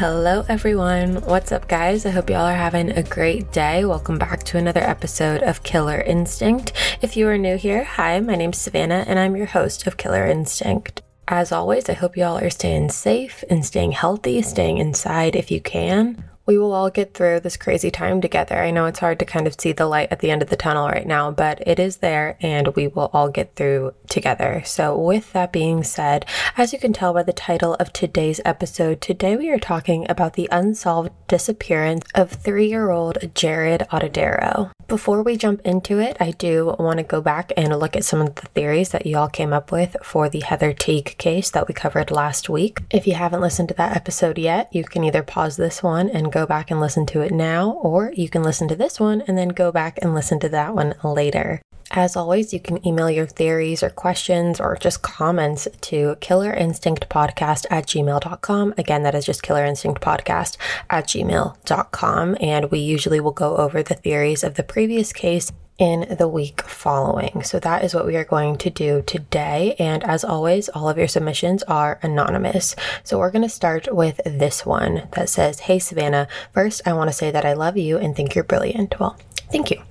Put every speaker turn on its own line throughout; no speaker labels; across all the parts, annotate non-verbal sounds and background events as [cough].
Hello, everyone. What's up, guys? I hope y'all are having a great day. Welcome back to another episode of Killer Instinct. If you are new here, hi, my name's Savannah, and I'm your host of Killer Instinct. As always, I hope y'all are staying safe and staying healthy, staying inside if you can we will all get through this crazy time together. I know it's hard to kind of see the light at the end of the tunnel right now, but it is there and we will all get through together. So, with that being said, as you can tell by the title of today's episode, today we are talking about the unsolved disappearance of three year old Jared Atadero. Before we jump into it, I do want to go back and look at some of the theories that y'all came up with for the Heather Teague case that we covered last week. If you haven't listened to that episode yet, you can either pause this one and go back and listen to it now, or you can listen to this one and then go back and listen to that one later. As always, you can email your theories or questions or just comments to killerinstinctpodcast at gmail.com. Again, that is just killerinstinctpodcast at gmail.com. And we usually will go over the theories of the previous case in the week following. So that is what we are going to do today. And as always, all of your submissions are anonymous. So we're going to start with this one that says, Hey, Savannah, first, I want to say that I love you and think you're brilliant. Well, Thank you.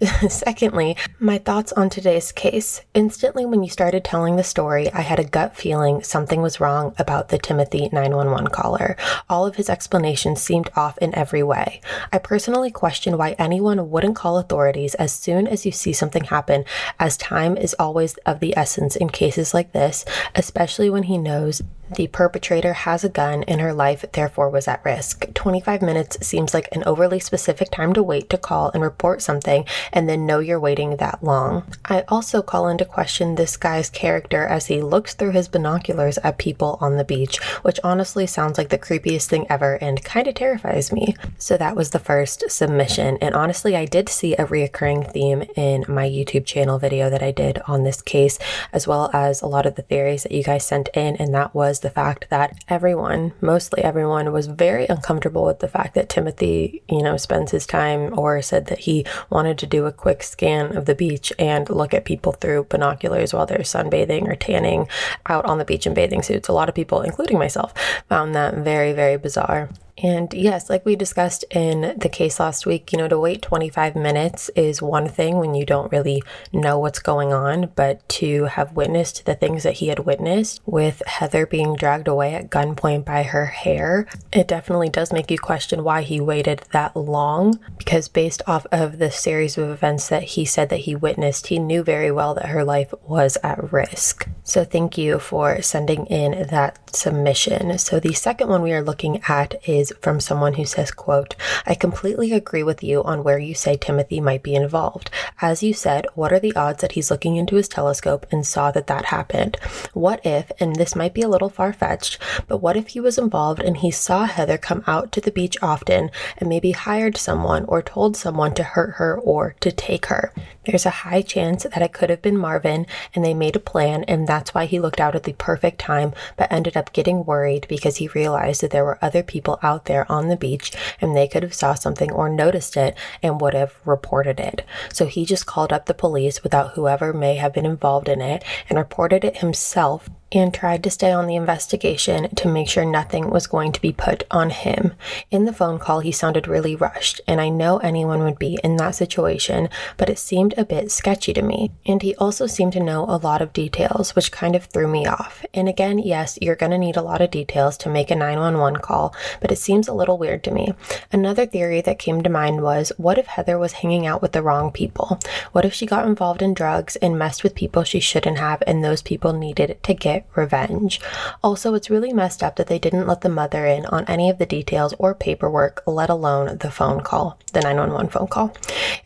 [laughs] Secondly, my thoughts on today's case. Instantly, when you started telling the story, I had a gut feeling something was wrong about the Timothy 911 caller. All of his explanations seemed off in every way. I personally question why anyone wouldn't call authorities as soon as you see something happen, as time is always of the essence in cases like this, especially when he knows the perpetrator has a gun and her life therefore was at risk. 25 minutes seems like an overly specific time to wait to call and report something and then know you're waiting that long. I also call into question this guy's character as he looks through his binoculars at people on the beach, which honestly sounds like the creepiest thing ever and kind of terrifies me. So that was the first submission. And honestly, I did see a reoccurring theme in my YouTube channel video that I did on this case, as well as a lot of the theories that you guys sent in, and that was was the fact that everyone, mostly everyone, was very uncomfortable with the fact that Timothy, you know, spends his time or said that he wanted to do a quick scan of the beach and look at people through binoculars while they're sunbathing or tanning out on the beach in bathing suits. A lot of people, including myself, found that very, very bizarre. And yes, like we discussed in the case last week, you know, to wait 25 minutes is one thing when you don't really know what's going on, but to have witnessed the things that he had witnessed with Heather being dragged away at gunpoint by her hair, it definitely does make you question why he waited that long. Because based off of the series of events that he said that he witnessed, he knew very well that her life was at risk. So thank you for sending in that submission. So the second one we are looking at is from someone who says, quote, I completely agree with you on where you say Timothy might be involved. As you said, what are the odds that he's looking into his telescope and saw that that happened? What if, and this might be a little far fetched, but what if he was involved and he saw Heather come out to the beach often and maybe hired someone or told someone to hurt her or to take her? There's a high chance that it could have been Marvin and they made a plan and that's why he looked out at the perfect time but ended up getting worried because he realized that there were other people out there on the beach and they could have saw something or noticed it and would have reported it. So he just called up the police without whoever may have been involved in it and reported it himself and tried to stay on the investigation to make sure nothing was going to be put on him. In the phone call, he sounded really rushed, and I know anyone would be in that situation, but it seemed a bit sketchy to me. And he also seemed to know a lot of details, which kind of threw me off. And again, yes, you're going to need a lot of details to make a 911 call, but it seems a little weird to me. Another theory that came to mind was what if Heather was hanging out with the wrong people? What if she got involved in drugs and messed with people she shouldn't have, and those people needed to get revenge. Also, it's really messed up that they didn't let the mother in on any of the details or paperwork, let alone the phone call, the 911 phone call.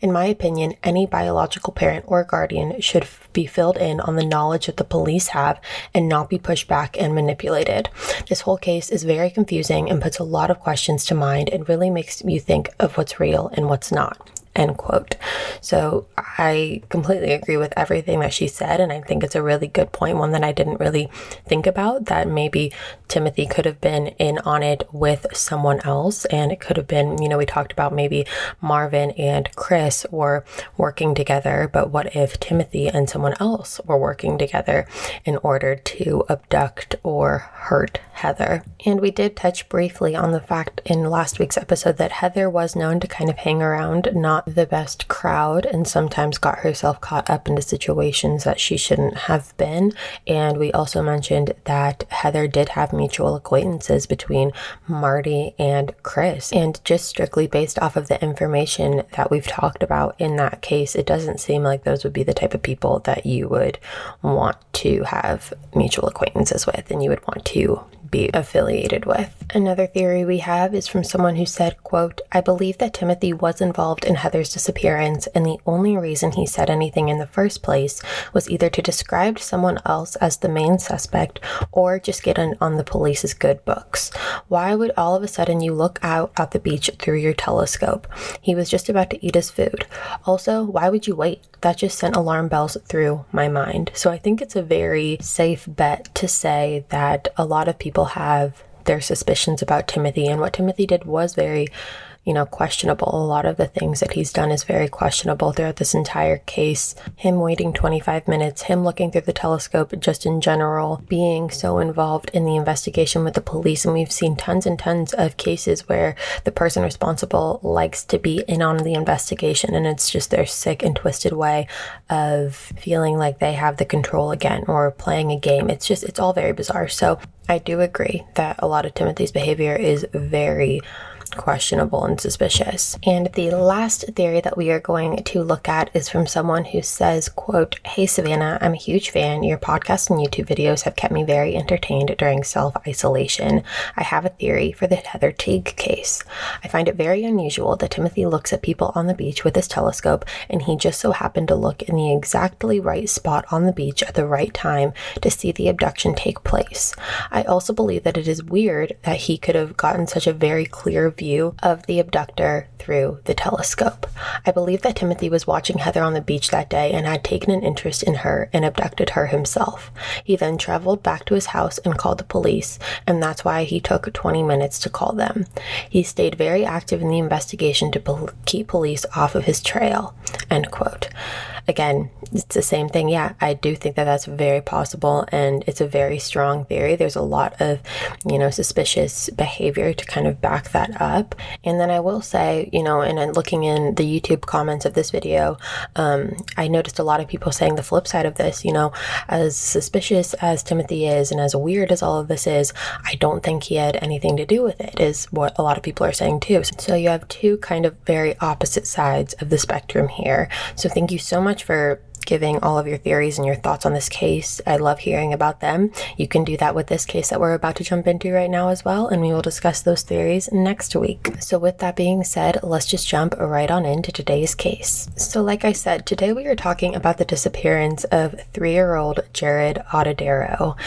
In my opinion, any biological parent or guardian should be filled in on the knowledge that the police have and not be pushed back and manipulated. This whole case is very confusing and puts a lot of questions to mind and really makes you think of what's real and what's not. End quote. So I completely agree with everything that she said. And I think it's a really good point, one that I didn't really think about that maybe Timothy could have been in on it with someone else. And it could have been, you know, we talked about maybe Marvin and Chris were working together, but what if Timothy and someone else were working together in order to abduct or hurt Heather? And we did touch briefly on the fact in last week's episode that Heather was known to kind of hang around not the best crowd and sometimes got herself caught up into situations that she shouldn't have been. And we also mentioned that Heather did have mutual acquaintances between Marty and Chris. And just strictly based off of the information that we've talked about in that case, it doesn't seem like those would be the type of people that you would want to have mutual acquaintances with and you would want to be affiliated with. Another theory we have is from someone who said, quote, I believe that Timothy was involved in Heather's disappearance, and the only reason he said anything in the first place was either to describe someone else as the main suspect or just get on, on the police's good books. Why would all of a sudden you look out at the beach through your telescope? He was just about to eat his food. Also, why would you wait? That just sent alarm bells through my mind. So I think it's a very safe bet to say that a lot of people have their suspicions about Timothy, and what Timothy did was very you know, questionable. A lot of the things that he's done is very questionable throughout this entire case. Him waiting 25 minutes, him looking through the telescope, just in general, being so involved in the investigation with the police. And we've seen tons and tons of cases where the person responsible likes to be in on the investigation, and it's just their sick and twisted way of feeling like they have the control again or playing a game. It's just, it's all very bizarre. So I do agree that a lot of Timothy's behavior is very questionable and suspicious. And the last theory that we are going to look at is from someone who says, quote, Hey Savannah, I'm a huge fan. Your podcast and YouTube videos have kept me very entertained during self-isolation. I have a theory for the Heather Teague case. I find it very unusual that Timothy looks at people on the beach with his telescope and he just so happened to look in the exactly right spot on the beach at the right time to see the abduction take place. I also believe that it is weird that he could have gotten such a very clear view view of the abductor through the telescope. I believe that Timothy was watching Heather on the beach that day and had taken an interest in her and abducted her himself. He then traveled back to his house and called the police, and that's why he took 20 minutes to call them. He stayed very active in the investigation to pol- keep police off of his trail. End quote again, it's the same thing. Yeah, I do think that that's very possible and it's a very strong theory. There's a lot of, you know, suspicious behavior to kind of back that up. And then I will say, you know, and looking in the YouTube comments of this video, um, I noticed a lot of people saying the flip side of this, you know, as suspicious as Timothy is and as weird as all of this is, I don't think he had anything to do with it, is what a lot of people are saying too. So you have two kind of very opposite sides of the spectrum here. So thank you so much much for giving all of your theories and your thoughts on this case. I love hearing about them. You can do that with this case that we're about to jump into right now as well, and we will discuss those theories next week. So, with that being said, let's just jump right on into today's case. So, like I said, today we are talking about the disappearance of three year old Jared Atadero.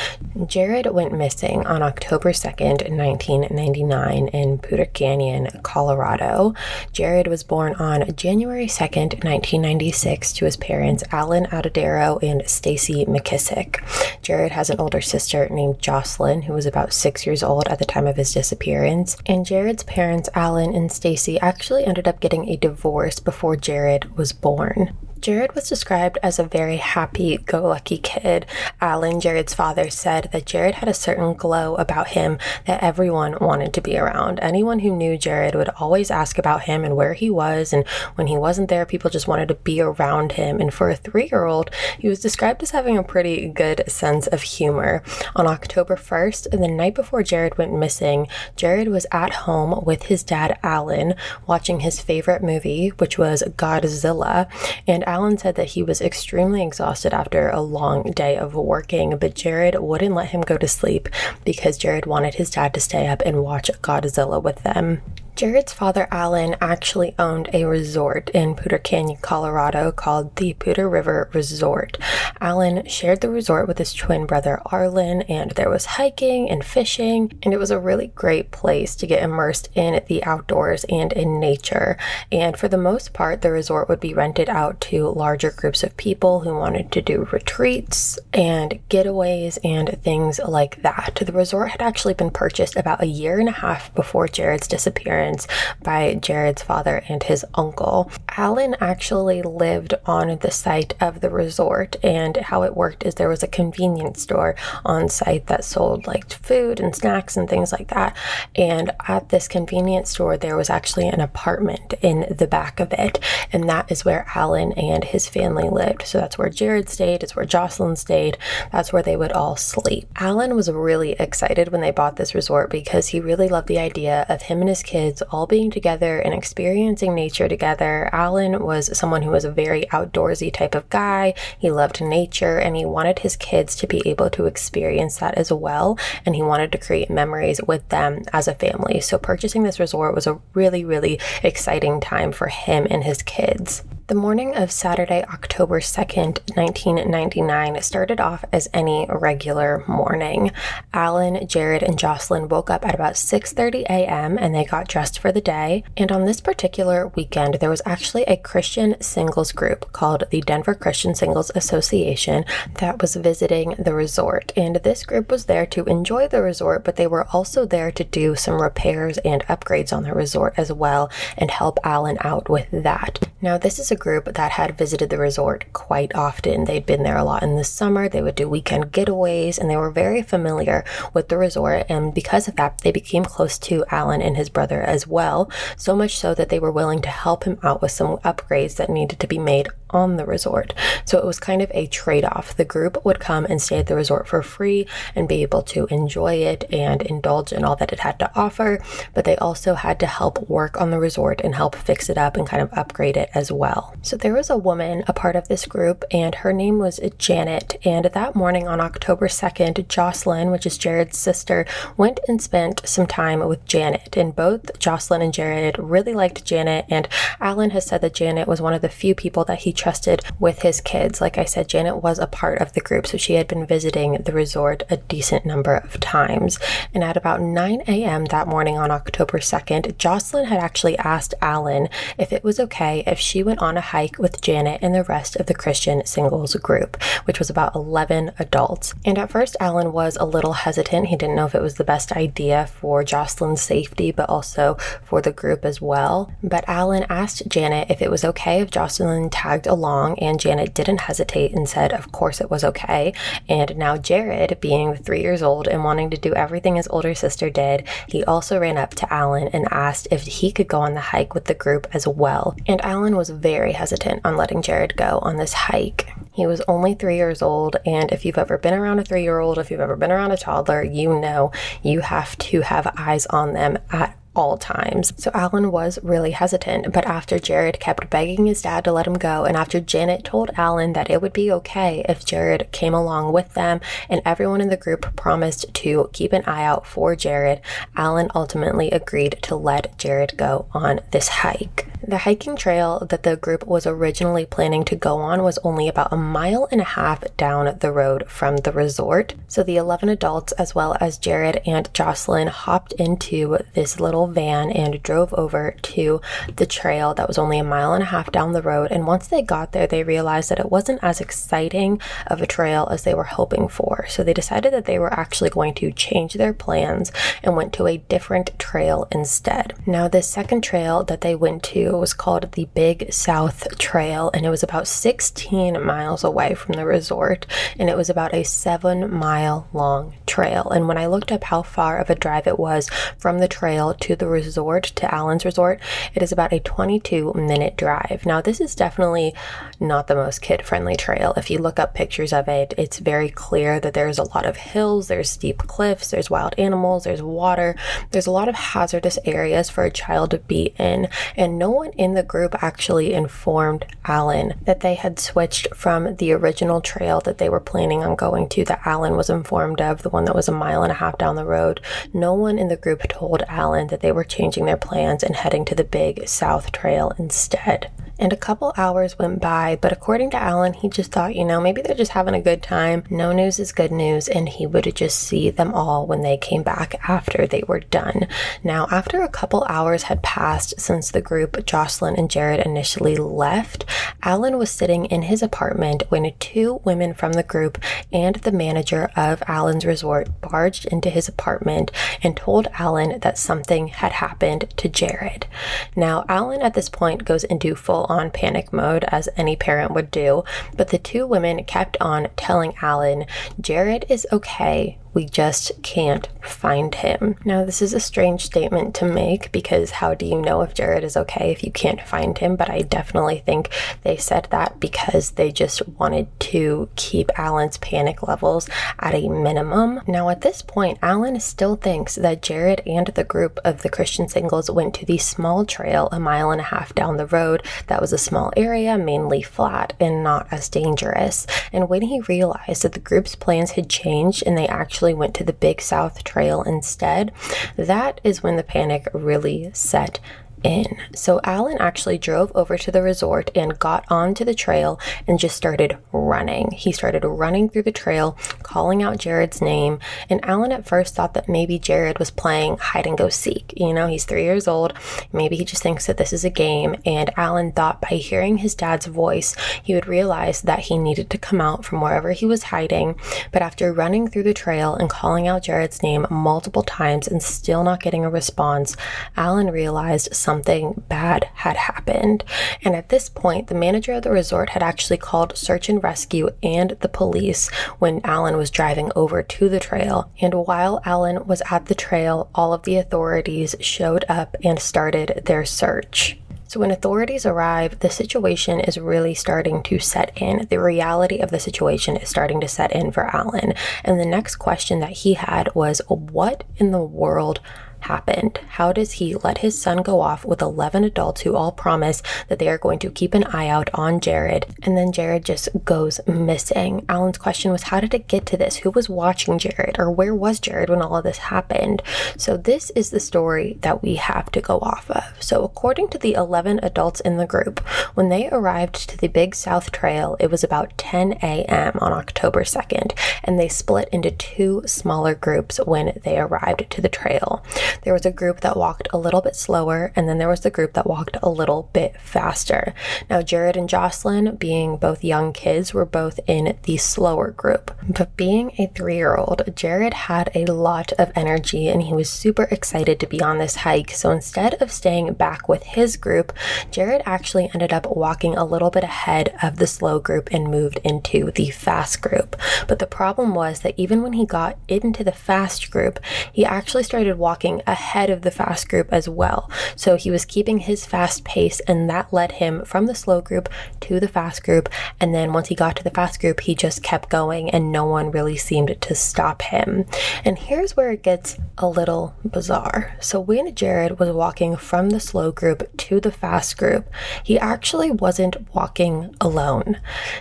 Jared went missing on October 2nd, 1999, in Poudre Canyon, Colorado. Jared was born on January 2nd, 1996, to his parents, Alan Atadero and Stacy McKissick. Jared has an older sister named Jocelyn, who was about six years old at the time of his disappearance. And Jared's parents, Alan and Stacy, actually ended up getting a divorce before Jared was born. Jared was described as a very happy go lucky kid. Alan, Jared's father, said that Jared had a certain glow about him that everyone wanted to be around. Anyone who knew Jared would always ask about him and where he was, and when he wasn't there, people just wanted to be around him. And for a three year old, he was described as having a pretty good sense of humor. On October 1st, the night before Jared went missing, Jared was at home with his dad, Alan, watching his favorite movie, which was Godzilla. And Alan said that he was extremely exhausted after a long day of working, but Jared wouldn't let him go to sleep because Jared wanted his dad to stay up and watch Godzilla with them. Jared's father, Alan, actually owned a resort in Poudre Canyon, Colorado called the Poudre River Resort. Alan shared the resort with his twin brother, Arlen, and there was hiking and fishing, and it was a really great place to get immersed in the outdoors and in nature. And for the most part, the resort would be rented out to larger groups of people who wanted to do retreats and getaways and things like that. The resort had actually been purchased about a year and a half before Jared's disappearance parents by Jared's father and his uncle. Alan actually lived on the site of the resort, and how it worked is there was a convenience store on site that sold like food and snacks and things like that. And at this convenience store, there was actually an apartment in the back of it, and that is where Alan and his family lived. So that's where Jared stayed, it's where Jocelyn stayed, that's where they would all sleep. Alan was really excited when they bought this resort because he really loved the idea of him and his kids all being together and experiencing nature together. Alan was someone who was a very outdoorsy type of guy. He loved nature and he wanted his kids to be able to experience that as well. And he wanted to create memories with them as a family. So purchasing this resort was a really, really exciting time for him and his kids. The morning of Saturday, October 2nd, 1999, started off as any regular morning. Alan, Jared, and Jocelyn woke up at about 6:30 a.m. and they got dressed for the day. And on this particular weekend, there was actually a Christian singles group called the Denver Christian Singles Association that was visiting the resort. And this group was there to enjoy the resort, but they were also there to do some repairs and upgrades on the resort as well and help Alan out with that. Now, this is a group that had visited the resort quite often. They'd been there a lot in the summer, they would do weekend getaways, and they were very familiar with the resort. And because of that, they became close to Alan and his brother as well, so much so that they were willing to help him out with some upgrades that needed to be made on the resort. So it was kind of a trade off. The group would come and stay at the resort for free and be able to enjoy it and indulge in all that it had to offer, but they also had to help work on the resort and help fix it up and kind of upgrade it as well. So there was a woman a part of this group, and her name was Janet. And that morning on October 2nd, Jocelyn, which is Jared's sister, went and spent some time with Janet. And both Jocelyn and Jared really liked Janet, and Alan has said that Janet was one of the few people that he trusted with his kids. Like I said, Janet was a part of the group, so she had been visiting the resort a decent number of times. And at about 9 a.m. that morning on October 2nd, Jocelyn had actually asked Alan if it was okay if she went on a hike with Janet and the rest of the Christian singles group, which was about 11 adults. And at first, Alan was a little hesitant. He didn't know if it was the best idea for Jocelyn's safety, but also for the group as well. But Alan asked Janet if it was okay if Jocelyn tagged along, and Janet didn't hesitate and said, Of course, it was okay. And now, Jared, being three years old and wanting to do everything his older sister did, he also ran up to Alan and asked if he could go on the hike with the group as well. And Alan was very hesitant on letting Jared go on this hike. He was only three years old, and if you've ever been around a three year old, if you've ever been around a toddler, you know you have to have eyes on them at all times. So Alan was really hesitant, but after Jared kept begging his dad to let him go, and after Janet told Alan that it would be okay if Jared came along with them, and everyone in the group promised to keep an eye out for Jared, Alan ultimately agreed to let Jared go on this hike. The hiking trail that the group was originally planning to go on was only about a mile and a half down the road from the resort. So the 11 adults, as well as Jared and Jocelyn, hopped into this little van and drove over to the trail that was only a mile and a half down the road. And once they got there, they realized that it wasn't as exciting of a trail as they were hoping for. So they decided that they were actually going to change their plans and went to a different trail instead. Now, this second trail that they went to was called the Big South Trail, and it was about 16 miles away from the resort, and it was about a seven mile long trail. And when I looked up how far of a drive it was from the trail to the resort, to Allen's resort, it is about a 22 minute drive. Now, this is definitely not the most kid friendly trail. If you look up pictures of it, it's very clear that there's a lot of hills, there's steep cliffs, there's wild animals, there's water, there's a lot of hazardous areas for a child to be in, and no one in the group actually informed Alan that they had switched from the original trail that they were planning on going to, that Alan was informed of, the one that was a mile and a half down the road. No one in the group told Alan that they were changing their plans and heading to the big South Trail instead. And a couple hours went by, but according to Alan, he just thought, you know, maybe they're just having a good time. No news is good news, and he would just see them all when they came back after they were done. Now, after a couple hours had passed since the group Jocelyn and Jared initially left, Alan was sitting in his apartment when two women from the group and the manager of Alan's resort barged into his apartment and told Alan that something had happened to Jared. Now, Alan at this point goes into full on panic mode, as any parent would do, but the two women kept on telling Alan, Jared is okay. We just can't find him. Now, this is a strange statement to make because how do you know if Jared is okay if you can't find him? But I definitely think they said that because they just wanted to keep Alan's panic levels at a minimum. Now, at this point, Alan still thinks that Jared and the group of the Christian singles went to the small trail a mile and a half down the road that was a small area, mainly flat and not as dangerous. And when he realized that the group's plans had changed and they actually went to the Big South Trail instead, that is when the panic really set in. So Alan actually drove over to the resort and got onto the trail and just started running. He started running through the trail, calling out Jared's name. And Alan at first thought that maybe Jared was playing hide and go seek. You know, he's three years old. Maybe he just thinks that this is a game. And Alan thought by hearing his dad's voice, he would realize that he needed to come out from wherever he was hiding. But after running through the trail and calling out Jared's name multiple times and still not getting a response, Alan realized something bad had happened. And at this point, the manager of the resort had actually called search and rescue and the police when Alan was driving over to the trail. And while Alan was at the trail, all of the authorities showed up and started their search. So, when authorities arrive, the situation is really starting to set in. The reality of the situation is starting to set in for Alan. And the next question that he had was, What in the world happened? How does he let his son go off with 11 adults who all promise that they are going to keep an eye out on Jared? And then Jared just goes missing. Alan's question was, How did it get to this? Who was watching Jared? Or where was Jared when all of this happened? So, this is the story that we have to go off of. So, according to the 11 adults in the group, when they arrived to the Big South Trail, it was about 10 a.m. on October 2nd, and they split into two smaller groups when they arrived to the trail. There was a group that walked a little bit slower, and then there was the group that walked a little bit faster. Now, Jared and Jocelyn, being both young kids, were both in the slower group. But being a three year old, Jared had a lot of energy and he was super excited to be on this hike. So instead of staying back with his group, Jared actually ended up walking a little bit ahead of the slow group and moved into the fast group. But the problem was that even when he got into the fast group, he actually started walking ahead of the fast group as well. So he was keeping his fast pace, and that led him from the slow group to the fast group. And then once he got to the fast group, he just kept going, and no one really seemed to stop him. And here's where it gets a little bizarre. So when Jared was walking from the slow group to the fast group, he actually wasn't walking alone.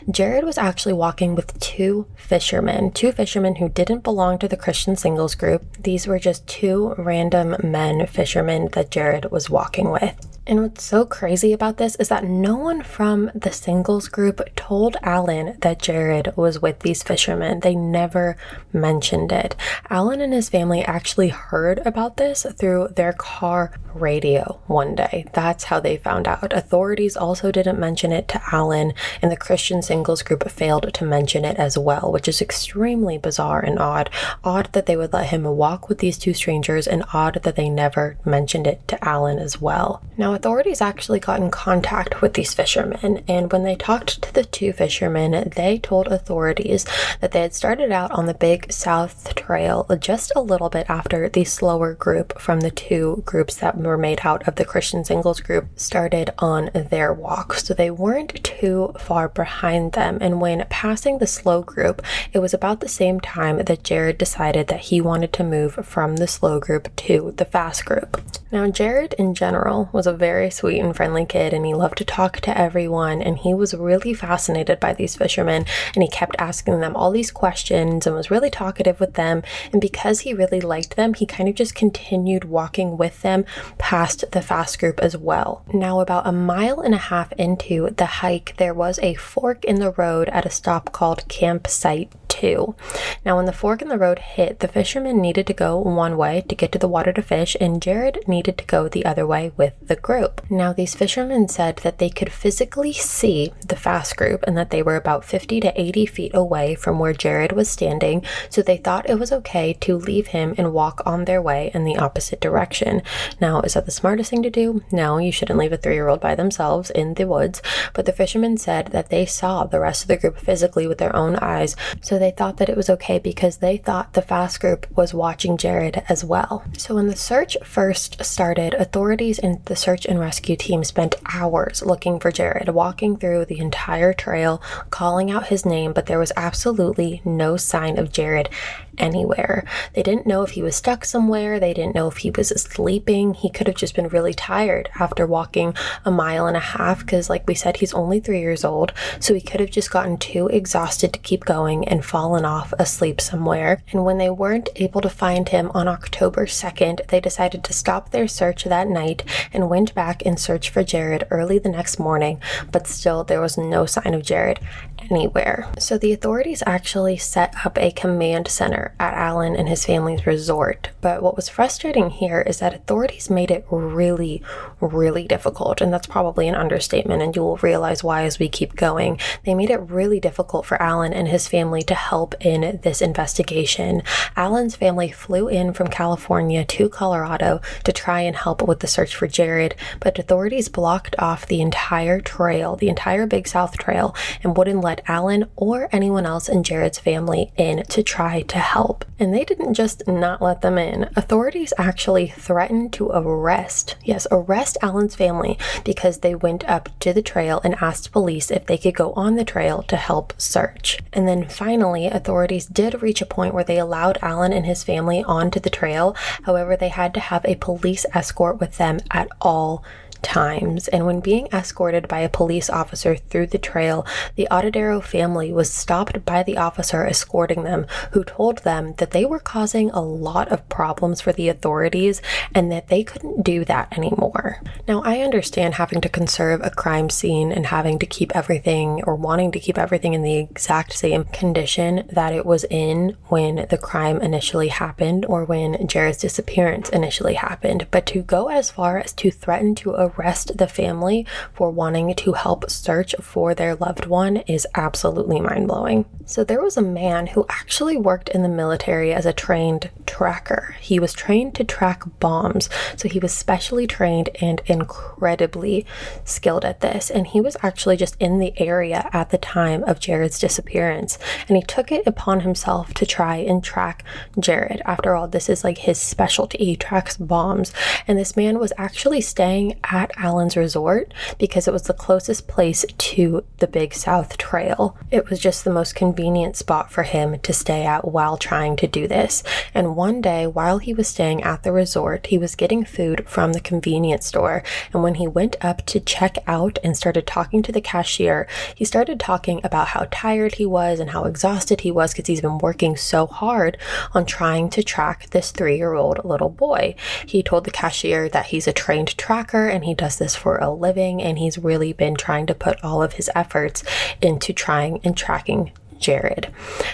Jared was actually walking with two fishermen, two fishermen who didn't belong to the Christian singles group. These were just two random random men fishermen that Jared was walking with. And what's so crazy about this is that no one from the singles group told Alan that Jared was with these fishermen. They never mentioned it. Alan and his family actually heard about this through their car radio one day. That's how they found out. Authorities also didn't mention it to Alan, and the Christian singles group failed to mention it as well, which is extremely bizarre and odd. Odd that they would let him walk with these two strangers, and odd that they never mentioned it to Alan as well. Now, authorities actually got in contact with these fishermen, and when they talked to the two fishermen, they told authorities that they had started out on the Big South Trail just a little bit after the slower group from the two groups that were made out of the Christian singles group started on their walk. So they weren't too far behind them. And when passing the slow group, it was about the same time that Jared decided that he wanted to move from the slow group to the fast group. Now, Jared in general was a very sweet and friendly kid, and he loved to talk to everyone. And he was really fascinated by these fishermen, and he kept asking them all these questions and was really talkative with them. And because he really liked them, he kind of just continued walking with them past the fast group as well. Now, about a mile and a half into the hike, there was a fork in the road at a stop called Campsite 2. Now, when the fork in the road hit, the fishermen needed to go one way to get to the water to fish, and Jared needed to go the other way with the group. Now, these fishermen said that they could physically see the fast group and that they were about 50 to 80 feet away from where Jared was standing, so they thought it was okay to leave him and walk on their way in the opposite direction. Now, is that the smartest thing to do? No, you shouldn't leave a three year old by themselves in the woods, but the fishermen said that they saw the rest of the group physically with their own eyes, so they thought that it was okay because they thought the fast group was watching Jared as well. So when the search first started, authorities and the search and rescue team spent hours looking for Jared, walking through the entire trail, calling out his name, but there was absolutely no sign of Jared anywhere. They didn't know if he was stuck somewhere, they didn't know if he was sleeping. He could have just been really tired after walking a mile and a half because, like we said, he's only three years old, so he could have just gotten too exhausted to keep going and fallen off asleep somewhere. And when they weren't able to find him on October 2nd, they decided to stop their search that night and went back and searched for Jared early the next morning, but still there was no sign of Jared anywhere. So the authorities actually set up a command center at Alan and his family's resort. But what was frustrating here is that authorities made it really, really difficult. And that's probably an understatement, and you will realize why as we keep going. They made it really difficult for Alan and his family to help in this investigation. Alan's family flew in from California to Colorado to try and help with the search for Jared, but authorities blocked off the entire trail, the entire Big South Trail, and wouldn't let Alan or anyone else in Jared's family in to try to help. And they didn't just not let them in, authorities actually threatened to arrest, yes, arrest Alan's family because they went up to the trail and asked police if they could go on the trail to help search. And then finally, authorities did reach a point where they allowed Alan and his family onto the trail. However, they had to have a police escort with them at all times, and when being escorted by a police officer through the trail, the Atadero family was stopped by the officer escorting them, who told them that they were causing a lot of problems for the authorities and that they couldn't do that anymore. Now, I understand having to conserve a crime scene and having to keep everything or wanting to keep everything in the exact same condition that it was in when the crime initially happened or when Jared's disappearance initially happened, but to go as far as to threaten to arrest the family for wanting to help search for their loved one is absolutely mind blowing. So, there was a man who actually worked in the military as a trained tracker. He was trained to track bombs, so he was specially trained and incredibly skilled at this. And he was actually just in the area at the time of Jared's disappearance, and he took it upon himself to try and track Jared. After all, this is like his specialty. He tracks bombs, and this man was actually staying at Alan's resort because it was the closest place to the Big South Trail. It was just the most convenient spot for him to stay at while trying to do this. And one day, while he was staying at the resort, he was getting food from the convenience store. And when he went up to check out and started talking to the cashier, he started talking about how tired he was and how exhausted he was because he's been working so hard on trying to track this three year old little boy. He told the cashier that he's a trained tracker and he does this for a living, and he's really been trying to put all of his efforts into trying and tracking Jared.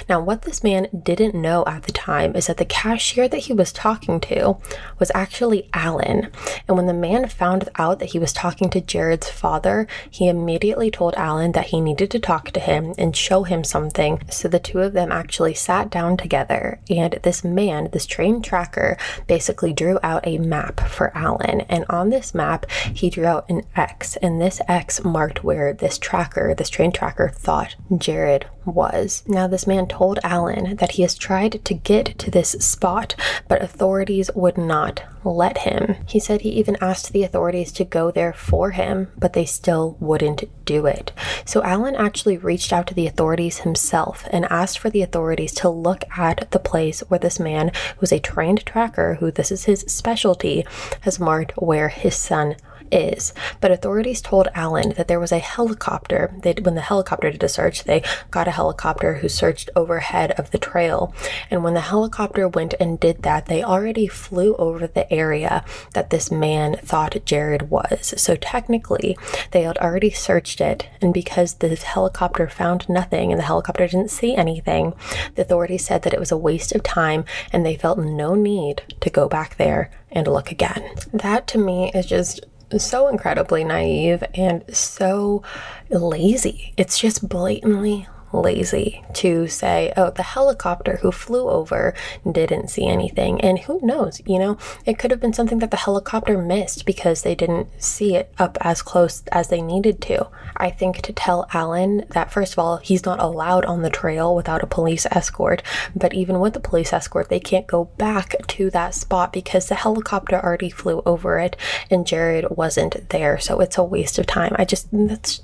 Now, what this man didn't know at the time is that the cashier that he was talking to was actually Alan. And when the man found out that he was talking to Jared's father, he immediately told Alan that he needed to talk to him and show him something. So the two of them actually sat down together, and this man, this train tracker, basically drew out a map for Alan. And on this map, he drew out an X, and this X marked where this tracker, this train tracker, thought Jared was. Now, this man told Alan that he has tried to get to this spot, but authorities would not let him. He said he even asked the authorities to go there for him, but they still wouldn't do it. So Alan actually reached out to the authorities himself and asked for the authorities to look at the place where this man, who's a trained tracker, who this is his specialty, has marked where his son is. But authorities told Allen that there was a helicopter. They, when the helicopter did a search, they got a helicopter who searched overhead of the trail. And when the helicopter went and did that, they already flew over the area that this man thought Jared was. So technically, they had already searched it. And because the helicopter found nothing and the helicopter didn't see anything, the authorities said that it was a waste of time and they felt no need to go back there and look again. That to me is just so incredibly naive and so lazy. It's just blatantly lazy to say, oh, the helicopter who flew over didn't see anything. And who knows, you know, it could have been something that the helicopter missed because they didn't see it up as close as they needed to. I think to tell Alan that, first of all, he's not allowed on the trail without a police escort, but even with the police escort, they can't go back to that spot because the helicopter already flew over it and Jared wasn't there. So it's a waste of time. I just, that's,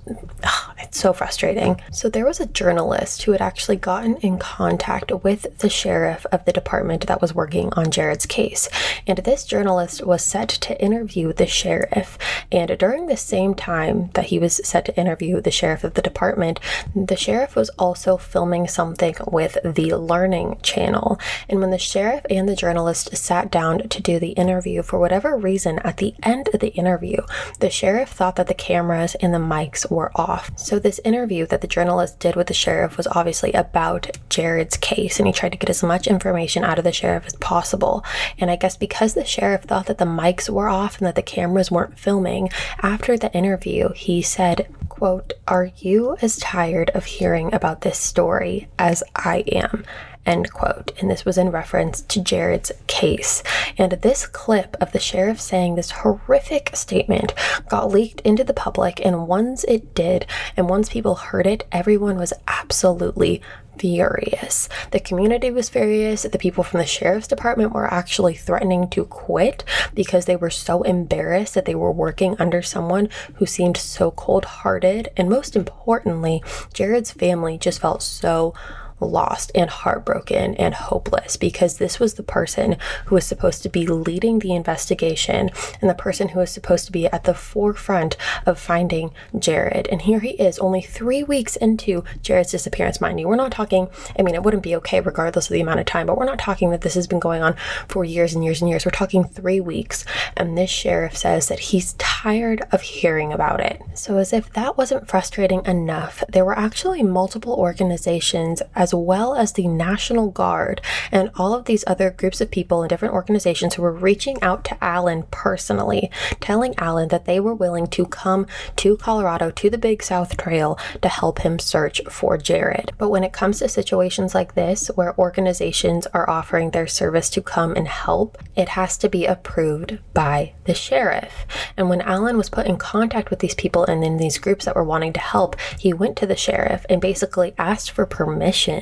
it's so frustrating. So there was a journal journalist who had actually gotten in contact with the sheriff of the department that was working on Jared's case. And this journalist was set to interview the sheriff. And during the same time that he was set to interview the sheriff of the department, the sheriff was also filming something with the Learning Channel. And when the sheriff and the journalist sat down to do the interview, for whatever reason, at the end of the interview, the sheriff thought that the cameras and the mics were off. So, this interview that the journalist did with the sheriff was obviously about Jared's case, and he tried to get as much information out of the sheriff as possible. And I guess because the sheriff thought that the mics were off and that the cameras weren't filming, after the interview, he said, quote, Are you as tired of hearing about this story as I am? End quote. And this was in reference to Jared's case. And this clip of the sheriff saying this horrific statement got leaked into the public. And once it did, and once people heard it, everyone was absolutely furious. The community was furious. The people from the sheriff's department were actually threatening to quit because they were so embarrassed that they were working under someone who seemed so cold hearted. And most importantly, Jared's family just felt so lost and heartbroken and hopeless because this was the person who was supposed to be leading the investigation and the person who was supposed to be at the forefront of finding Jared. And here he is, only three weeks into Jared's disappearance. Mind you, we're not talking, I mean, it wouldn't be okay regardless of the amount of time, but we're not talking that this has been going on for years and years and years. We're talking three weeks. And this sheriff says that he's tired of hearing about it. So, as if that wasn't frustrating enough, there were actually multiple organizations as as well as the National Guard and all of these other groups of people and different organizations who were reaching out to Allen personally, telling Allen that they were willing to come to Colorado to the Big South Trail to help him search for Jared. But when it comes to situations like this, where organizations are offering their service to come and help, it has to be approved by the sheriff. And when Allen was put in contact with these people and in these groups that were wanting to help, he went to the sheriff and basically asked for permission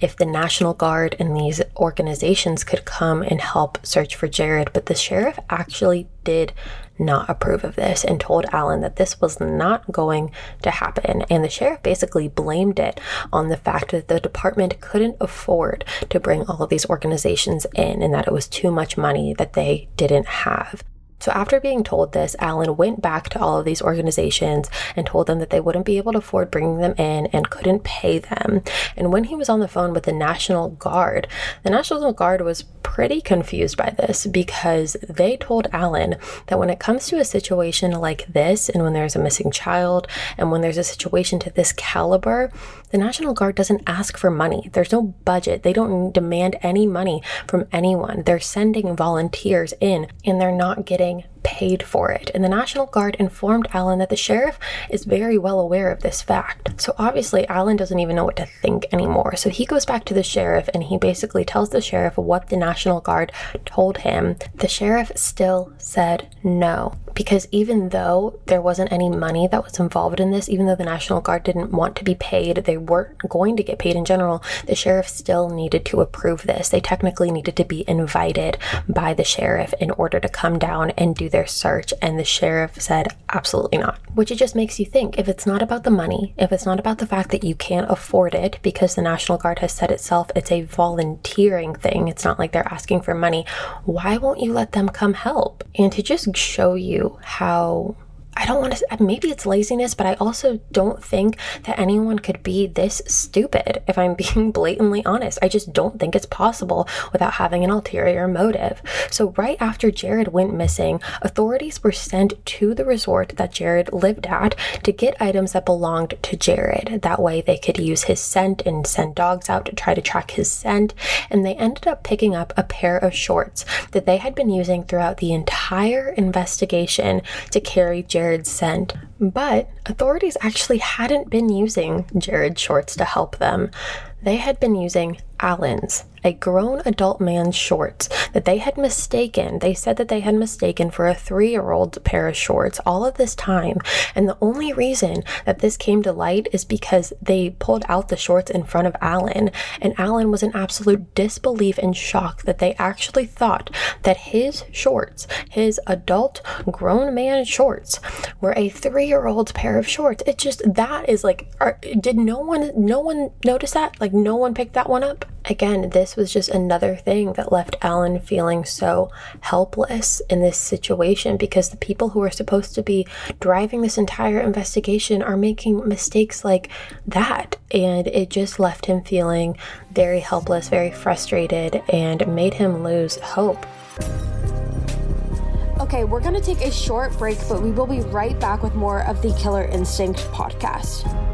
if the National Guard and these organizations could come and help search for Jared. But the sheriff actually did not approve of this and told Allen that this was not going to happen. And the sheriff basically blamed it on the fact that the department couldn't afford to bring all of these organizations in and that it was too much money that they didn't have. So, after being told this, Allen went back to all of these organizations and told them that they wouldn't be able to afford bringing them in and couldn't pay them. And when he was on the phone with the National Guard, the National Guard was pretty confused by this because they told Allen that when it comes to a situation like this, and when there's a missing child, and when there's a situation to this caliber, the National Guard doesn't ask for money. There's no budget. They don't demand any money from anyone. They're sending volunteers in and they're not getting paid for it. And the National Guard informed Allen that the sheriff is very well aware of this fact. So obviously, Allen doesn't even know what to think anymore. So he goes back to the sheriff and he basically tells the sheriff what the National Guard told him. The sheriff still said no because even though there wasn't any money that was involved in this, even though the National Guard didn't want to be paid, they weren't going to get paid in general, the sheriff still needed to approve this. They technically needed to be invited by the sheriff in order to come down and do their search. And the sheriff said, absolutely not. Which it just makes you think if it's not about the money, if it's not about the fact that you can't afford it because the National Guard has said itself it's a volunteering thing, it's not like they're asking for money, why won't you let them come help? And to just show you how I don't want to, maybe it's laziness, but I also don't think that anyone could be this stupid if I'm [laughs] being blatantly honest. I just don't think it's possible without having an ulterior motive. So, right after Jared went missing, authorities were sent to the resort that Jared lived at to get items that belonged to Jared. That way they could use his scent and send dogs out to try to track his scent. And they ended up picking up a pair of shorts that they had been using throughout the entire investigation to carry Jared's scent. But authorities actually hadn't been using Jared's shorts to help them. They had been using Alan's a grown adult man's shorts that they had mistaken. They said that they had mistaken for a three year old pair of shorts all of this time. And the only reason that this came to light is because they pulled out the shorts in front of Alan. And Alan was in absolute disbelief and shock that they actually thought that his shorts, his adult grown man shorts, were a three year old pair of shorts. It just, that is like, are, did no one, no one notice that? Like, no one picked that one up? Again, this was just another thing that left Alan feeling so helpless in this situation because the people who are supposed to be driving this entire investigation are making mistakes like that. And it just left him feeling very helpless, very frustrated, and made him lose hope.
Okay, we're going to take a short break, but we will be right back with more of the Killer Instinct podcast.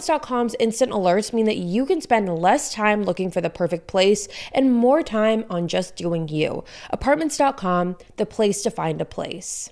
Apartments.com's instant alerts mean that you can spend less time looking for the perfect place and more time on just doing you. Apartments.com, the place to find a place.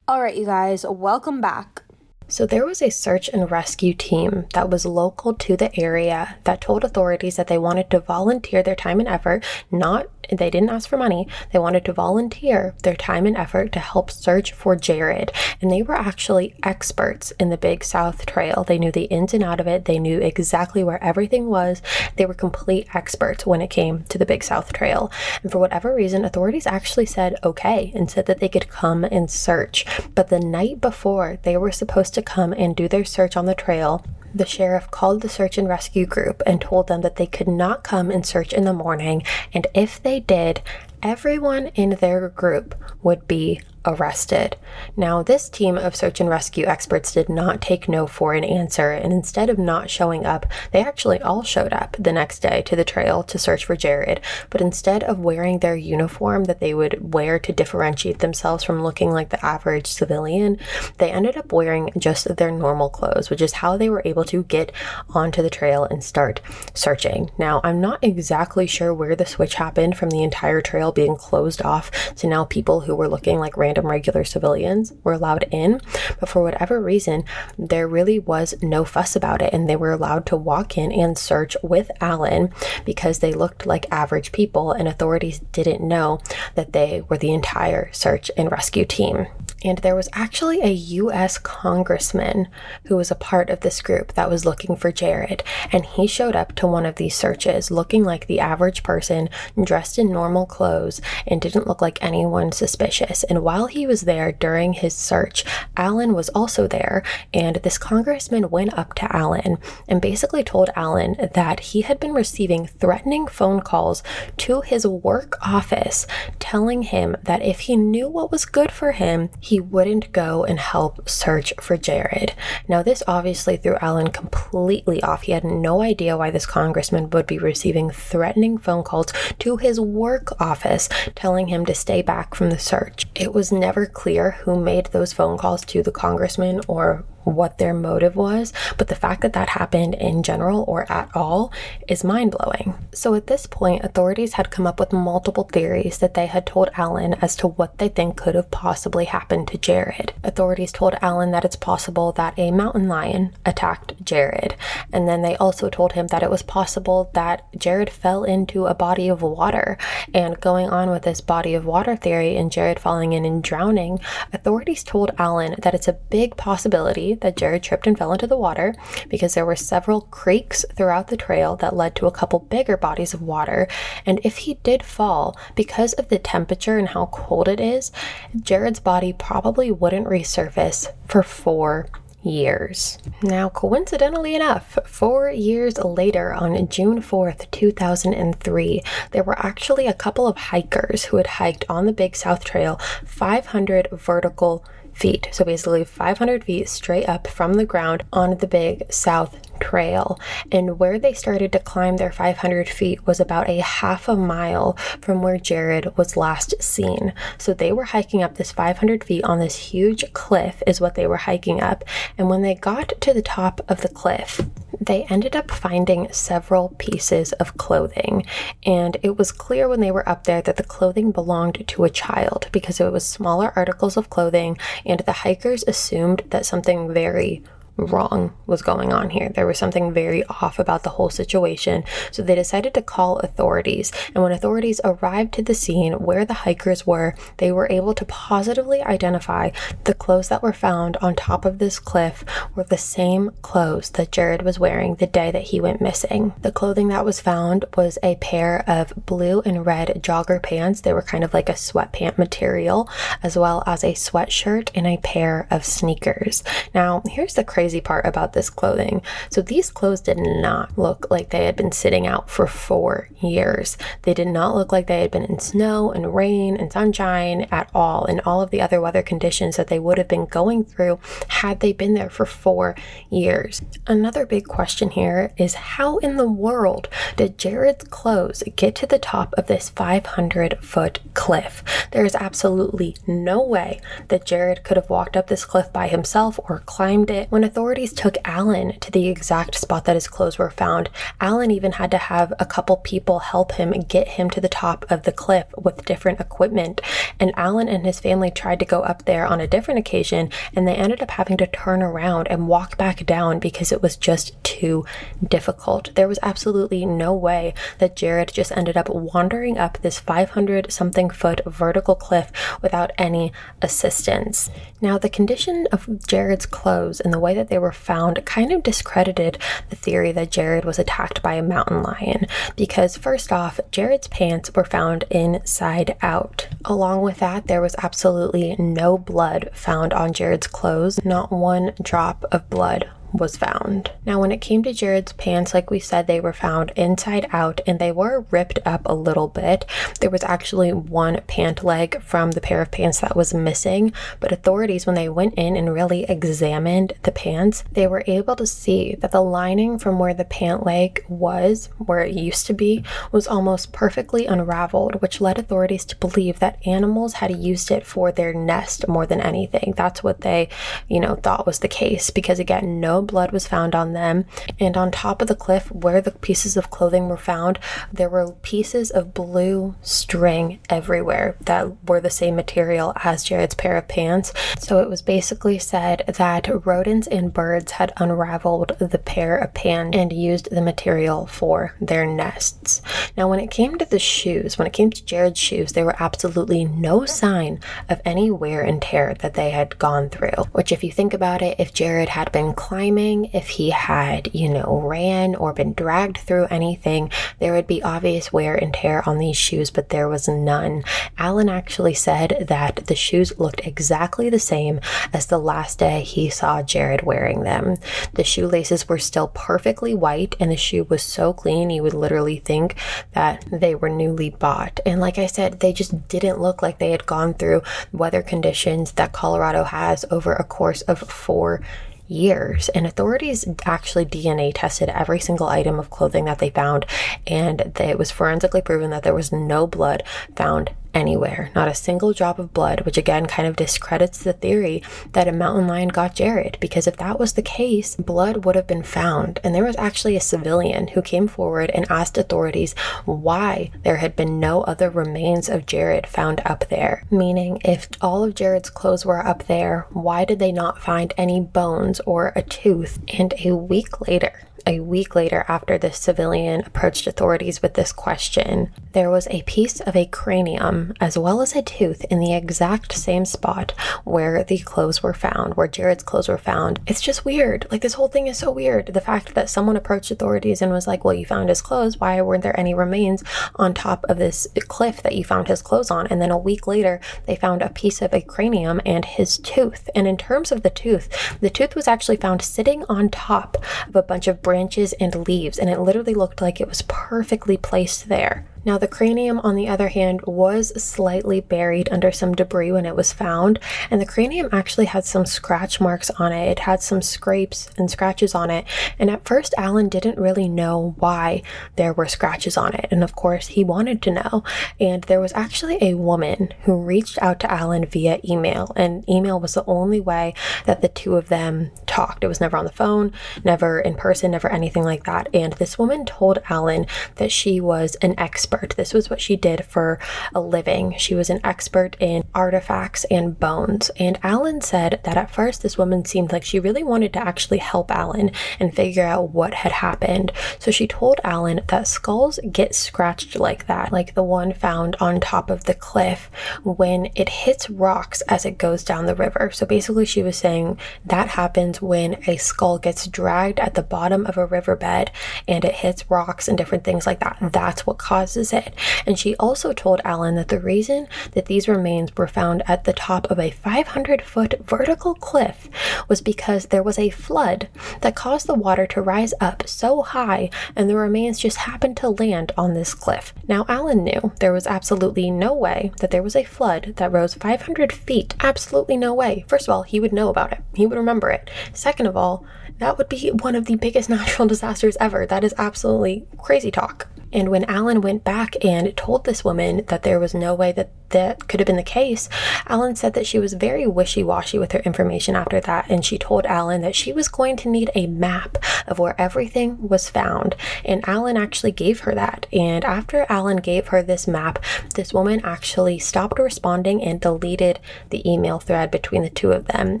All right, you guys, welcome back.
So, there was a search and rescue team that was local to the area that told authorities that they wanted to volunteer their time and effort, not they didn't ask for money. They wanted to volunteer their time and effort to help search for Jaryd. And they were actually experts in the Big South Trail. They knew the ins and out of it. They knew exactly where everything was. They were complete experts when it came to the Big South Trail. And for whatever reason, authorities actually said okay and said that they could come and search. But the night before they were supposed to come and do their search on the trail, the sheriff called the search and rescue group and told them that they could not come and search in the morning, and if they did, everyone in their group would be arrested. Now, this team of search and rescue experts did not take no for an answer, and instead of not showing up, they actually all showed up the next day to the trail to search for Jaryd. But instead of wearing their uniform that they would wear to differentiate themselves from looking like the average civilian, they ended up wearing just their normal clothes, which is how they were able to get onto the trail and start searching. Now, I'm not exactly sure where the switch happened from the entire trail being closed off to now people who were looking like random regular civilians were allowed in. But for whatever reason, there really was no fuss about it. And they were allowed to walk in and search with Alan because they looked like average people, and authorities didn't know that they were the entire search and rescue team. And there was actually a US congressman who was a part of this group that was looking for Jaryd. And he showed up to one of these searches looking like the average person, dressed in normal clothes, and didn't look like anyone suspicious. And while he was there during his search, Alan was also there. And this congressman went up to Alan and basically told Alan that he had been receiving threatening phone calls to his work office telling him that if he knew what was good for him, he he wouldn't go and help search for Jaryd. Now, this obviously threw Alan completely off. He had no idea why this congressman would be receiving threatening phone calls to his work office telling him to stay back from the search. It was never clear who made those phone calls to the congressman or what their motive was, but the fact that that happened in general or at all is mind blowing. So at this point, authorities had come up with multiple theories that they had told Alan as to what they think could have possibly happened to Jaryd. Authorities told Alan that it's possible that a mountain lion attacked Jaryd, and then they also told him that it was possible that Jaryd fell into a body of water. And going on with this body of water theory and Jaryd falling in and drowning, authorities told Alan that it's a big possibility that Jaryd tripped and fell into the water because there were several creeks throughout the trail that led to a couple bigger bodies of water. And if he did fall, because of the temperature and how cold it is, Jaryd's body probably wouldn't resurface for four years. Now, coincidentally enough, four years later, on June 4th, 2003, there were actually a couple of hikers who had hiked on the Big South Trail 500 vertical feet. So basically 500 feet straight up from the ground on the Big South Trail. And where they started to climb their 500 feet was about a half a mile from where Jaryd was last seen. So they were hiking up this 500 feet on this huge cliff, is what they were hiking up. And when they got to the top of the cliff, they ended up finding several pieces of clothing. And it was clear when they were up there that the clothing belonged to a child because it was smaller articles of clothing, and the hikers assumed that something very wrong was going on here. There was something very off about the whole situation. So they decided to call authorities. And when authorities arrived to the scene where the hikers were, they were able to positively identify the clothes that were found on top of this cliff were the same clothes that Jaryd was wearing the day that he went missing. The clothing that was found was a pair of blue and red jogger pants. They were kind of like a sweatpant material, as well as a sweatshirt and a pair of sneakers. Now, here's the crazy crazy part about this clothing. So these clothes did not look like they had been sitting out for four years. They did not look like they had been in snow and rain and sunshine at all, and all of the other weather conditions that they would have been going through had they been there for four years. Another big question here is how in the world did Jaryd's clothes get to the top of this 500 foot cliff? There is absolutely no way that Jaryd could have walked up this cliff by himself or climbed it. When authorities took Alan to the exact spot that his clothes were found, Alan even had to have a couple people help him get him to the top of the cliff with different equipment. And Alan and his family tried to go up there on a different occasion, and they ended up having to turn around and walk back down because it was just too difficult. There was absolutely no way that Jaryd just ended up wandering up this 500 something foot vertical cliff without any assistance. Now, the condition of Jaryd's clothes and the way that that they were found kind of discredited the theory that Jaryd was attacked by a mountain lion because, first off, Jaryd's pants were found inside out. Along with that, there was absolutely no blood found on Jaryd's clothes, not one drop of blood was found. Now, when it came to Jaryd's pants, like we said, they were found inside out and they were ripped up a little bit. There was actually one pant leg from the pair of pants that was missing, but authorities, when they went in and really examined the pants, they were able to see that the lining from where the pant leg was, where it used to be, was almost perfectly unraveled, which led authorities to believe that animals had used it for their nest more than anything. That's what they, you know, thought was the case because, again, no blood was found on them. And on top of the cliff, where the pieces of clothing were found, there were pieces of blue string everywhere that were the same material as Jaryd's pair of pants. So it was basically said that rodents and birds had unraveled the pair of pants and used the material for their nests. Now, when it came to the shoes, when it came to Jaryd's shoes, there were absolutely no sign of any wear and tear that they had gone through. Which, if you think about it, if Jaryd had been climbing, climbing, if he had, you know, ran or been dragged through anything, there would be obvious wear and tear on these shoes, but there was none. Alan actually said that the shoes looked exactly the same as the last day he saw Jaryd wearing them. The shoelaces were still perfectly white, and the shoe was so clean you would literally think that they were newly bought. And like I said, they just didn't look like they had gone through weather conditions that Colorado has over a course of four years. And authorities actually DNA tested every single item of clothing that they found, and it was forensically proven that there was no blood found anywhere, not a single drop of blood, which again kind of discredits the theory that a mountain lion got Jaryd, because if that was the case, blood would have been found. And there was actually a civilian who came forward and asked authorities why there had been no other remains of Jaryd found up there. Meaning, if all of Jaryd's clothes were up there, why did they not find any bones or a tooth? And a week later, a week later, after the civilian approached authorities with this question, there was a piece of a cranium as well as a tooth in the exact same spot where the clothes were found, where Jaryd's clothes were found. It's just weird. Like, this whole thing is so weird. The fact that someone approached authorities and was like, Well, you found his clothes. Why weren't there any remains on top of this cliff that you found his clothes on? And then a week later, they found a piece of a cranium and his tooth. And in terms of the tooth, the tooth was actually found sitting on top of a bunch of branches and leaves, and it literally looked like it was perfectly placed there. Now, the cranium, on the other hand, was slightly buried under some debris when it was found, and the cranium actually had some scratch marks on it. It had some scrapes and scratches on it, and at first, Alan didn't really know why there were scratches on it, and of course, he wanted to know. And there was actually a woman who reached out to Alan via email, and email was the only way that the two of them talked. It was never on the phone, never in person, never anything like that. And this woman told Alan that she was an expert expert. This was what she did for a living. She was an expert in artifacts and bones. And Alan said that at first this woman seemed like she really wanted to actually help Alan and figure out what had happened. So she told Alan that skulls get scratched like that, like the one found on top of the cliff when it hits rocks as it goes down the river. So basically, she was saying that happens when a skull gets dragged at the bottom of a riverbed and it hits rocks and different things like that. That's what causes it. And she also told Alan that the reason that these remains were found at the top of a 500 foot vertical cliff was because there was a flood that caused the water to rise up so high and the remains just happened to land on this cliff. Now, Alan knew there was absolutely no way that there was a flood that rose 500 feet. Absolutely no way. First of all, he would know about it, he would remember it. Second of all, that would be one of the biggest [laughs] natural disasters ever. That is absolutely crazy talk. And when Alan went back and told this woman that there was no way that that could have been the case, Alan said that she was very wishy washy with her information after that. And she told Alan that she was going to need a map of where everything was found. And Alan actually gave her that. And after Alan gave her this map, this woman actually stopped responding and deleted the email thread between the two of them.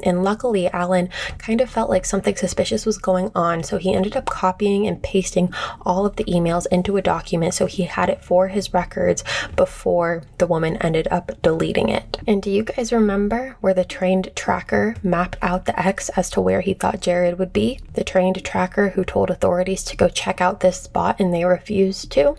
And luckily, Alan kind of felt like something suspicious was going on. So he ended up copying and pasting all of the emails into a document so he had it for his records before the woman ended ended up deleting it. And do you guys remember where the trained tracker mapped out the X as to where he thought Jaryd would be? The trained tracker who told authorities to go check out this spot and they refused to?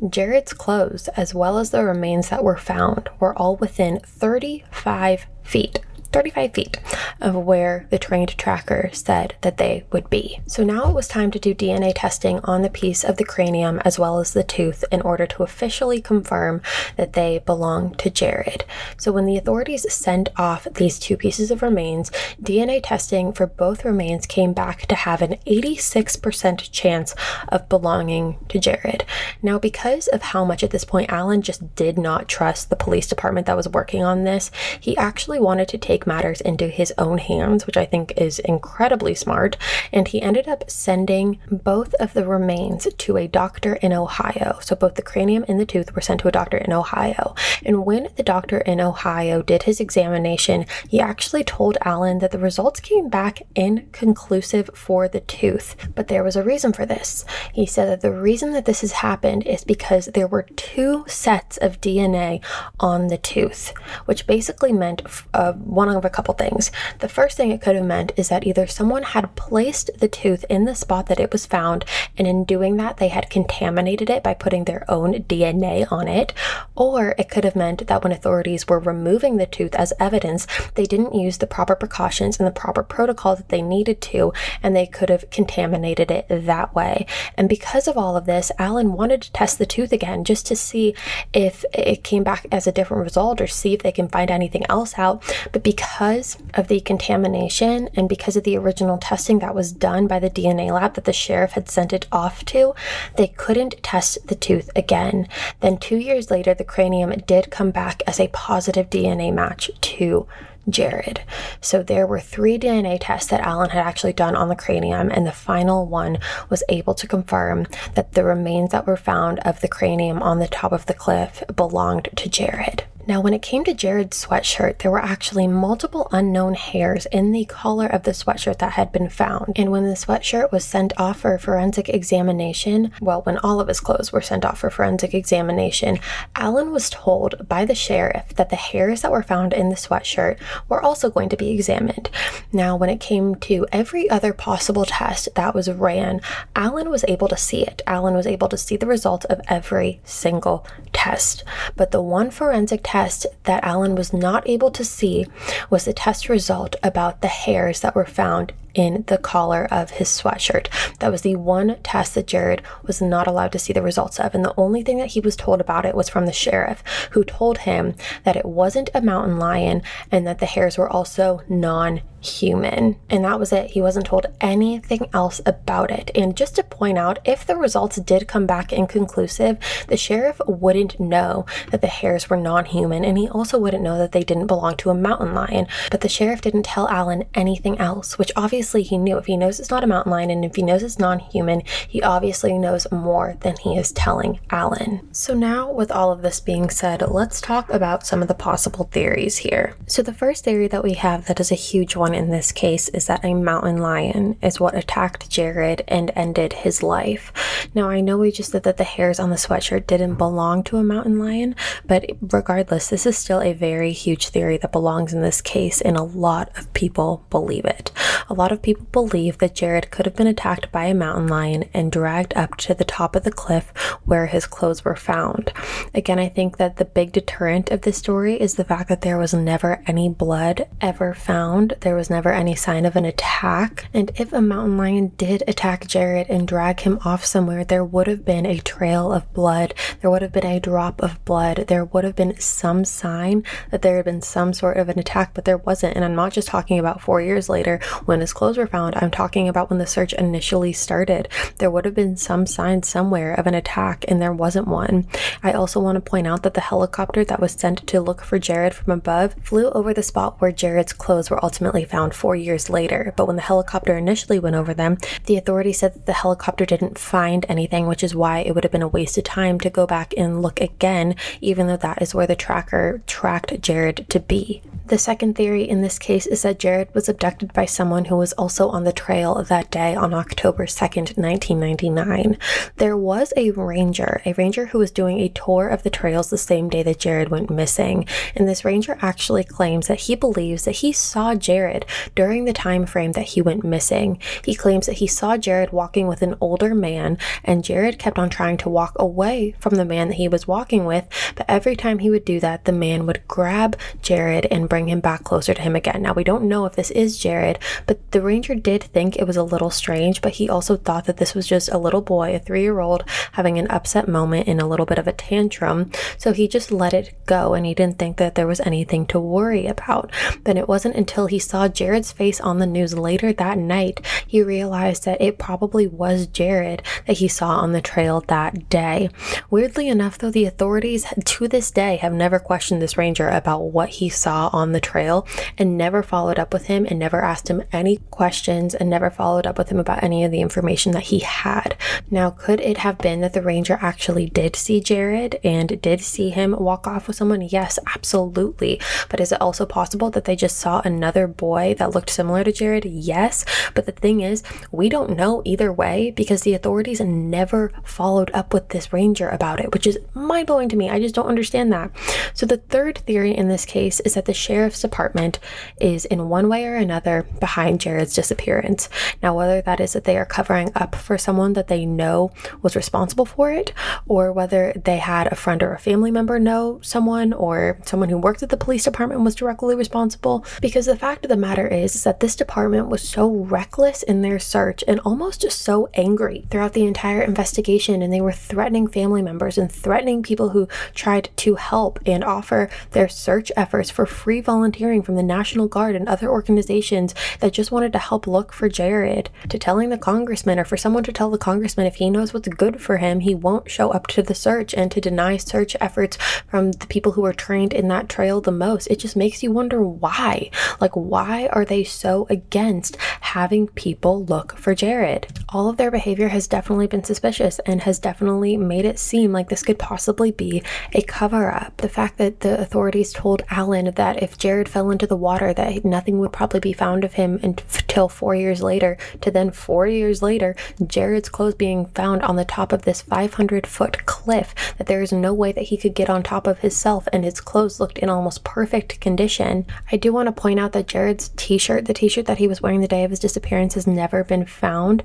Jaryd's clothes, as well as the remains that were found, were all within 35 feet 35 feet of where the trained tracker said that they would be. So now it was time to do DNA testing on the piece of the cranium as well as the tooth in order to officially confirm that they belong to Jaryd. So when the authorities sent off these two pieces of remains, DNA testing for both remains came back to have an 86% chance of belonging to Jaryd. Now, because of how much at this point Alan just did not trust the police department that was working on this, he actually wanted to take take matters into his own hands, which I think is incredibly smart. And he ended up sending both of the remains to a doctor in Ohio. So both the cranium and the tooth were sent to a doctor in Ohio. And when the doctor in Ohio did his examination, he actually told Alan that the results came back inconclusive for the tooth. But there was a reason for this. He said that the reason that this has happened is because there were two sets of DNA on the tooth, which basically meant uh, one of a couple things. The first thing it could have meant is that either someone had placed the tooth in the spot that it was found, and in doing that, they had contaminated it by putting their own DNA on it, or it could have meant that when authorities were removing the tooth as evidence, they didn't use the proper precautions and the proper protocol that they needed to, and they could have contaminated it that way. And because of all of this, Alan wanted to test the tooth again just to see if it came back as a different result or see if they can find anything else out. But because because of the contamination and because of the original testing that was done by the DNA lab that the sheriff had sent it off to, they couldn't test the tooth again. Then, two years later, the cranium did come back as a positive DNA match to Jaryd. So there were three DNA tests that Alan had actually done on the cranium, and the final one was able to confirm that the remains that were found of the cranium on the top of the cliff belonged to Jaryd. Now, when it came to Jaryd's sweatshirt, there were actually multiple unknown hairs in the collar of the sweatshirt that had been found. And when the sweatshirt was sent off for forensic examination, well, when all of his clothes were sent off for forensic examination, Alan was told by the sheriff that the hairs that were found in the sweatshirt were also going to be examined. Now, when it came to every other possible test that was ran, Alan was able to see it. Alan was able to see the results of every single test. But the one forensic test that Alan was not able to see was the test result about the hairs that were found in the collar of his sweatshirt. That was the one test that Jaryd was not allowed to see the results of. And the only thing that he was told about it was from the sheriff, who told him that it wasn't a mountain lion and that the hairs were also non human. And that was it. He wasn't told anything else about it. And just to point out, if the results did come back inconclusive, the sheriff wouldn't know that the hairs were non human. And he also wouldn't know that they didn't belong to a mountain lion. But the sheriff didn't tell Alan anything else, which obviously he knew. If he knows it's not a mountain lion and if he knows it's non human, he obviously knows more than he is telling Alan. So now, with all of this being said, let's talk about some of the possible theories here. So the first theory that we have that is a huge one in this case is that a mountain lion is what attacked Jaryd and ended his life. Now, I know we just said that the hairs on the sweatshirt didn't belong to a mountain lion, but regardless, this is still a very huge theory that belongs in this case, and a lot of people believe it. A lot of people believe that Jaryd could have been attacked by a mountain lion and dragged up to the top of the cliff where his clothes were found. Again, I think that the big deterrent of this story is the fact that there was never any blood ever found. There was was never any sign of an attack. And if a mountain lion did attack Jaryd and drag him off somewhere, there would have been a trail of blood. There would have been a drop of blood. There would have been some sign that there had been some sort of an attack, but there wasn't. And I'm not just talking about four years later when his clothes were found. I'm talking about when the search initially started. There would have been some sign somewhere of an attack, and there wasn't one. I also want to point out that the helicopter that was sent to look for Jaryd from above flew over the spot where Jaryd's clothes were ultimately found four years later. But when the helicopter initially went over them, the authorities said that the helicopter didn't find anything, which is why it would have been a waste of time to go back and look again, even though that is where the tracker tracked Jaryd to be. The second theory in this case is that Jaryd was abducted by someone who was also on the trail that day on October 2nd, 1999. There was a ranger, a ranger who was doing a tour of the trails the same day that Jaryd went missing. And this ranger actually claims that he believes that he saw Jaryd during the time frame that he went missing. He claims that he saw Jaryd walking with an older man, and Jaryd kept on trying to walk away from the man that he was walking with. But every time he would do that, the man would grab Jaryd and bring him back closer to him again. Now, we don't know if this is Jaryd, but the ranger did think it was a little strange, but he also thought that this was just a little boy, a three year old, having an upset moment in a little bit of a tantrum. So he just let it go and he didn't think that there was anything to worry about. But it wasn't until he saw Jaryd's face on the news later that night he realized that it probably was Jaryd that he saw on the trail that day. Weirdly enough, though, the authorities to this day have never questioned this ranger about what he saw on on the trail and never followed up with him and never asked him any questions and never followed up with him about any of the information that he had. Now, could it have been that the ranger actually did see Jaryd and did see him walk off with someone? Yes, absolutely. But is it also possible that they just saw another boy that looked similar to Jaryd? Yes. But the thing is, we don't know either way because the authorities never followed up with this ranger about it, which is mind blowing to me. I just don't understand that. So, the third theory in this case is that the sheriff's department is in one way or another behind behind Jaryd's disappearance. Now, whether that is that they are covering up for someone that they know was responsible for it, or whether they had a friend or a family member know someone, or someone who worked at the police department was directly responsible, because the fact of the matter is, is that this department was so reckless in their search and almost just so angry throughout the entire investigation, and they were threatening family members and threatening people who tried to help and offer their search efforts for free volunteering from the National Guard and other organizations that just wanted to help look for Jaryd, to telling the congressman or for someone to tell the congressman if he knows what's good for him, he won't show up to the search and to deny search efforts from the people who are trained in that trail the most. It just makes you wonder why. Like, why are they so against having people look for Jaryd? All of their behavior has definitely been suspicious and has definitely made it seem like this could possibly be a cover up. The fact that the authorities told Alan that if Jaryd fell into the water, that nothing would probably be found of him until four years later, to then four years later, Jaryd's clothes being found on the top of this 500 foot cliff, that there is no way that he could get on top of himself, and his clothes looked in almost perfect condition. I do want to point out that Jaryd's t shirt, the t shirt that he was wearing the day of his disappearance, has never been found,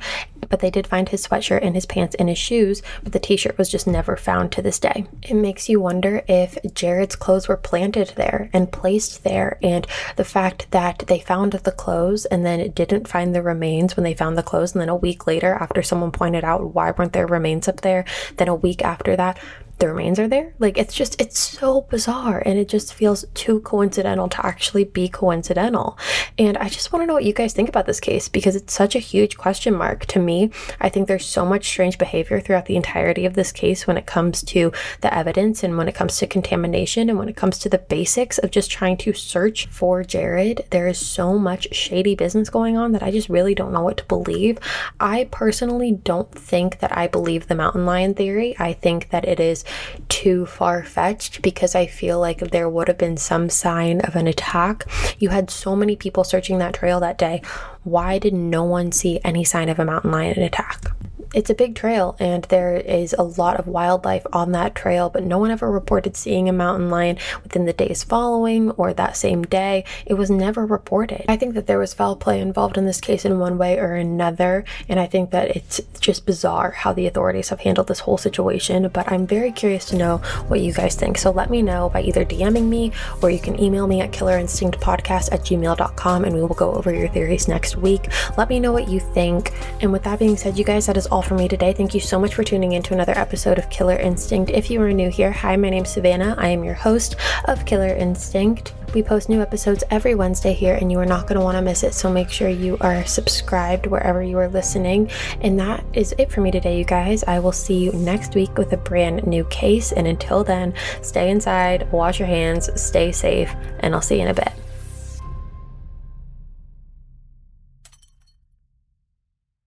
but they did find his sweatshirt and his pants and his shoes, but the t shirt was just never found to this day. It makes you wonder if Jaryd's clothes were planted there and placed there, and the fact that they found the clothes and then didn't find the remains when they found the clothes, and then a week later, after someone pointed out why weren't there remains up there, then a week after that, the remains are there. Like it's just it's so bizarre and it just feels too coincidental to actually be coincidental. And I just want to know what you guys think about this case because it's such a huge question mark to me. I think there's so much strange behavior throughout the entirety of this case when it comes to the evidence and when it comes to contamination and when it comes to the basics of just trying to search for Jaryd. There is so much shady business going on that I just really don't know what to believe. I personally don't think that I believe the mountain lion theory. I think that it is too far fetched because I feel like there would have been some sign of an attack. You had so many people searching that trail that day. Why did no one see any sign of a mountain lion attack? It's a big trail and there is a lot of wildlife on that trail, but no one ever reported seeing a mountain lion within the days following or that same day. It was never reported. I think that there was foul play involved in this case in one way or another, and I think that it's just bizarre how the authorities have handled this whole situation. But I'm very curious to know what you guys think. So let me know by either DMing me or you can email me at killerinstinctpodcast at gmail.com and we will go over your theories next week. Let me know what you think. And with that being said, you guys, that is all all for me today. Thank you so much for tuning in to another episode of Killer Instinct. If you are new here, hi, my name's Savannah. I am your host of Killer Instinct. We post new episodes every Wednesday here, and you are not going to want to miss it. So make sure you are subscribed wherever you are listening. And that is it for me today, you guys. I will see you next week with a brand new case. And until then, stay inside, wash your hands, stay safe, and I'll see you in a bit.